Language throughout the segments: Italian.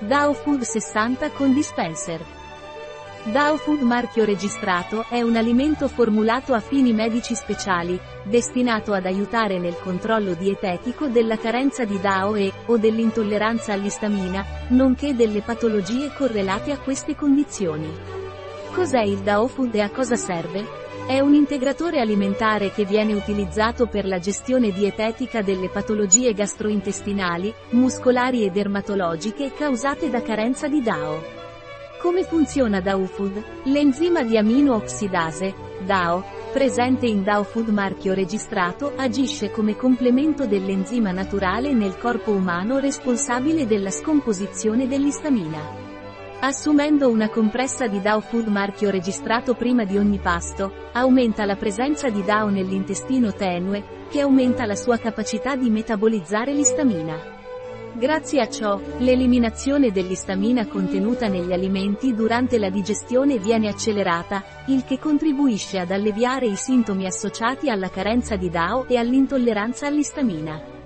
DAO Food 60 con dispenser. DAO Food marchio registrato è un alimento formulato a fini medici speciali, destinato ad aiutare nel controllo dietetico della carenza di DAO e, o dell'intolleranza all'istamina, nonché delle patologie correlate a queste condizioni. Cos'è il DAO Food e a cosa serve? È un integratore alimentare che viene utilizzato per la gestione dietetica delle patologie gastrointestinali, muscolari e dermatologiche causate da carenza di DAO. Come funziona DAO Food? L'enzima di amino-oxidase, DAO, presente in DAO Food marchio registrato, agisce come complemento dell'enzima naturale nel corpo umano responsabile della scomposizione dell'istamina. Assumendo una compressa di DAO Food marchio registrato prima di ogni pasto, aumenta la presenza di DAO nell'intestino tenue, che aumenta la sua capacità di metabolizzare l'istamina. Grazie a ciò, l'eliminazione dell'istamina contenuta negli alimenti durante la digestione viene accelerata, il che contribuisce ad alleviare i sintomi associati alla carenza di DAO e all'intolleranza all'istamina.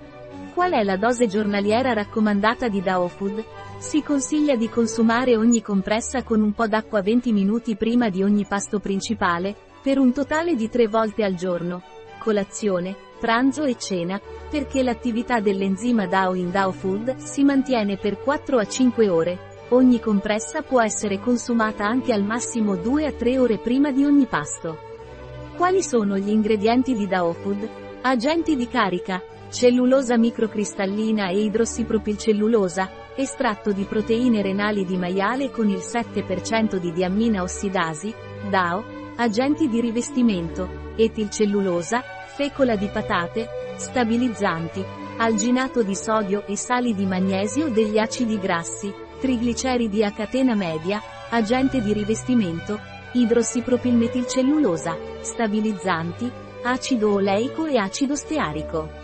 Qual è la dose giornaliera raccomandata di DAO Food? Si consiglia di consumare ogni compressa con un po' d'acqua 20 minuti prima di ogni pasto principale, per un totale di 3 volte al giorno, colazione, pranzo e cena, perché l'attività dell'enzima DAO in DAO Food si mantiene per 4 a 5 ore. Ogni compressa può essere consumata anche al massimo 2 a 3 ore prima di ogni pasto. Quali sono gli ingredienti di DAO Food? Agenti di carica, cellulosa microcristallina e idrossipropilcellulosa, estratto di proteine renali di maiale con il 7% di diammina ossidasi, DAO, agenti di rivestimento, etilcellulosa, fecola di patate, stabilizzanti, alginato di sodio e sali di magnesio degli acidi grassi, trigliceridi a catena media, agente di rivestimento, idrossipropilmetilcellulosa, stabilizzanti, acido oleico e acido stearico.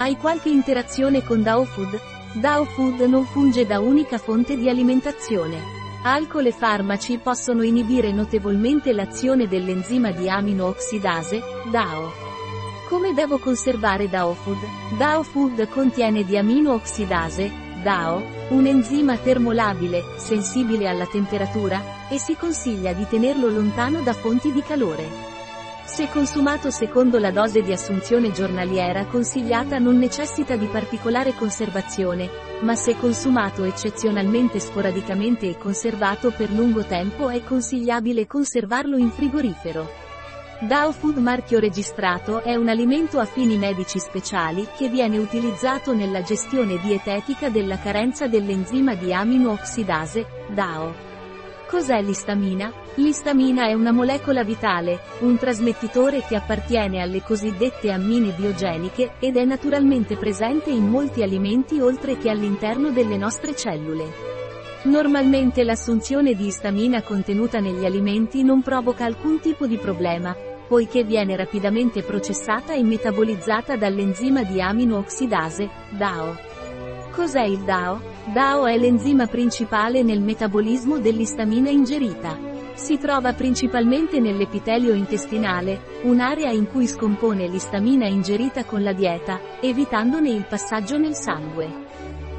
Hai qualche interazione con DAO Food? DAO Food non funge da unica fonte di alimentazione. Alcol e farmaci possono inibire notevolmente l'azione dell'enzima di amino-oxidase, DAO. Come devo conservare DAO Food? DAO Food contiene diamino-oxidase, DAO, un enzima termolabile, sensibile alla temperatura, e si consiglia di tenerlo lontano da fonti di calore. Se consumato secondo la dose di assunzione giornaliera consigliata non necessita di particolare conservazione, ma se consumato eccezionalmente sporadicamente e conservato per lungo tempo è consigliabile conservarlo in frigorifero. DAO Food marchio registrato è un alimento a fini medici speciali che viene utilizzato nella gestione dietetica della carenza dell'enzima di amino-oxidase, DAO. Cos'è l'istamina? L'istamina è una molecola vitale, un trasmettitore che appartiene alle cosiddette ammine biogeniche, ed è naturalmente presente in molti alimenti oltre che all'interno delle nostre cellule. Normalmente l'assunzione di istamina contenuta negli alimenti non provoca alcun tipo di problema, poiché viene rapidamente processata e metabolizzata dall'enzima di amino-oxidase, DAO. Cos'è il DAO? DAO è l'enzima principale nel metabolismo dell'istamina ingerita. Si trova principalmente nell'epitelio intestinale, un'area in cui scompone l'istamina ingerita con la dieta, evitandone il passaggio nel sangue.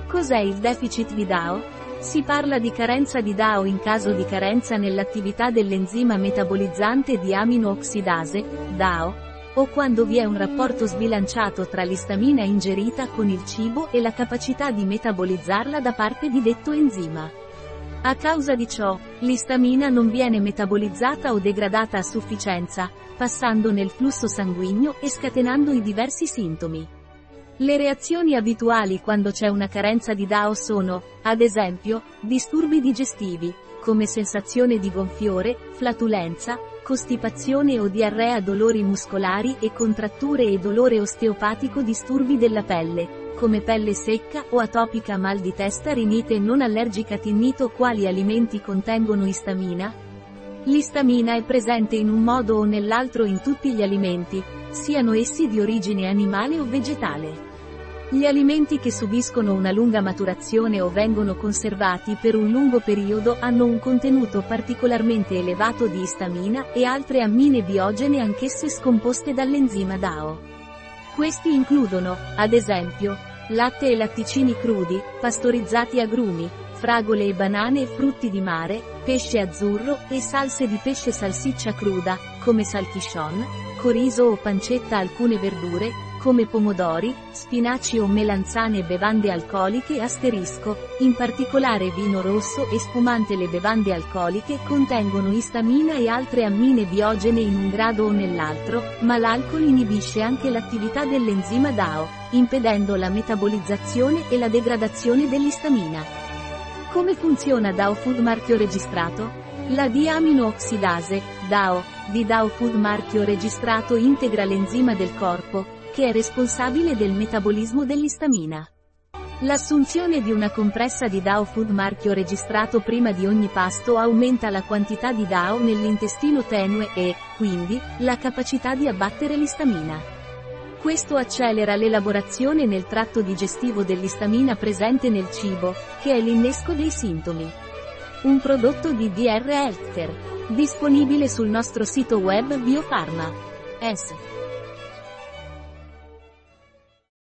Cos'è il deficit di DAO? Si parla di carenza di DAO in caso di carenza nell'attività dell'enzima metabolizzante di amino-oxidase, DAO, o quando vi è un rapporto sbilanciato tra l'istamina ingerita con il cibo e la capacità di metabolizzarla da parte di detto enzima. A causa di ciò, l'istamina non viene metabolizzata o degradata a sufficienza, passando nel flusso sanguigno e scatenando i diversi sintomi. Le reazioni abituali quando c'è una carenza di DAO sono, ad esempio, disturbi digestivi, come sensazione di gonfiore, flatulenza, costipazione o diarrea dolori muscolari e contratture e dolore osteopatico disturbi della pelle, come pelle secca o atopica mal di testa rinite non allergica tinnito quali alimenti contengono istamina? L'istamina è presente in un modo o nell'altro in tutti gli alimenti, siano essi di origine animale o vegetale. Gli alimenti che subiscono una lunga maturazione o vengono conservati per un lungo periodo hanno un contenuto particolarmente elevato di istamina e altre ammine biogene anch'esse scomposte dall'enzima DAO. Questi includono, ad esempio, latte e latticini crudi, pastorizzati agrumi, fragole e banane e frutti di mare, pesce azzurro, e salse di pesce salsiccia cruda, come salchichon, corizo o pancetta alcune verdure, come pomodori, spinaci o melanzane bevande alcoliche asterisco, in particolare vino rosso e spumante le bevande alcoliche contengono istamina e altre ammine biogene in un grado o nell'altro, ma l'alcol inibisce anche l'attività dell'enzima DAO, impedendo la metabolizzazione e la degradazione dell'istamina. Come funziona DAO Food marchio registrato? La diamino-oxidase, DAO, di DAO Food marchio registrato integra l'enzima del corpo, che è responsabile del metabolismo dell'istamina. L'assunzione di una compressa di DAO Food marchio registrato prima di ogni pasto aumenta la quantità di DAO nell'intestino tenue e, quindi, la capacità di abbattere l'istamina. Questo accelera l'elaborazione nel tratto digestivo dell'istamina presente nel cibo, che è l'innesco dei sintomi. Un prodotto di DR Healthcare. Disponibile sul nostro sito web Biofarma. S.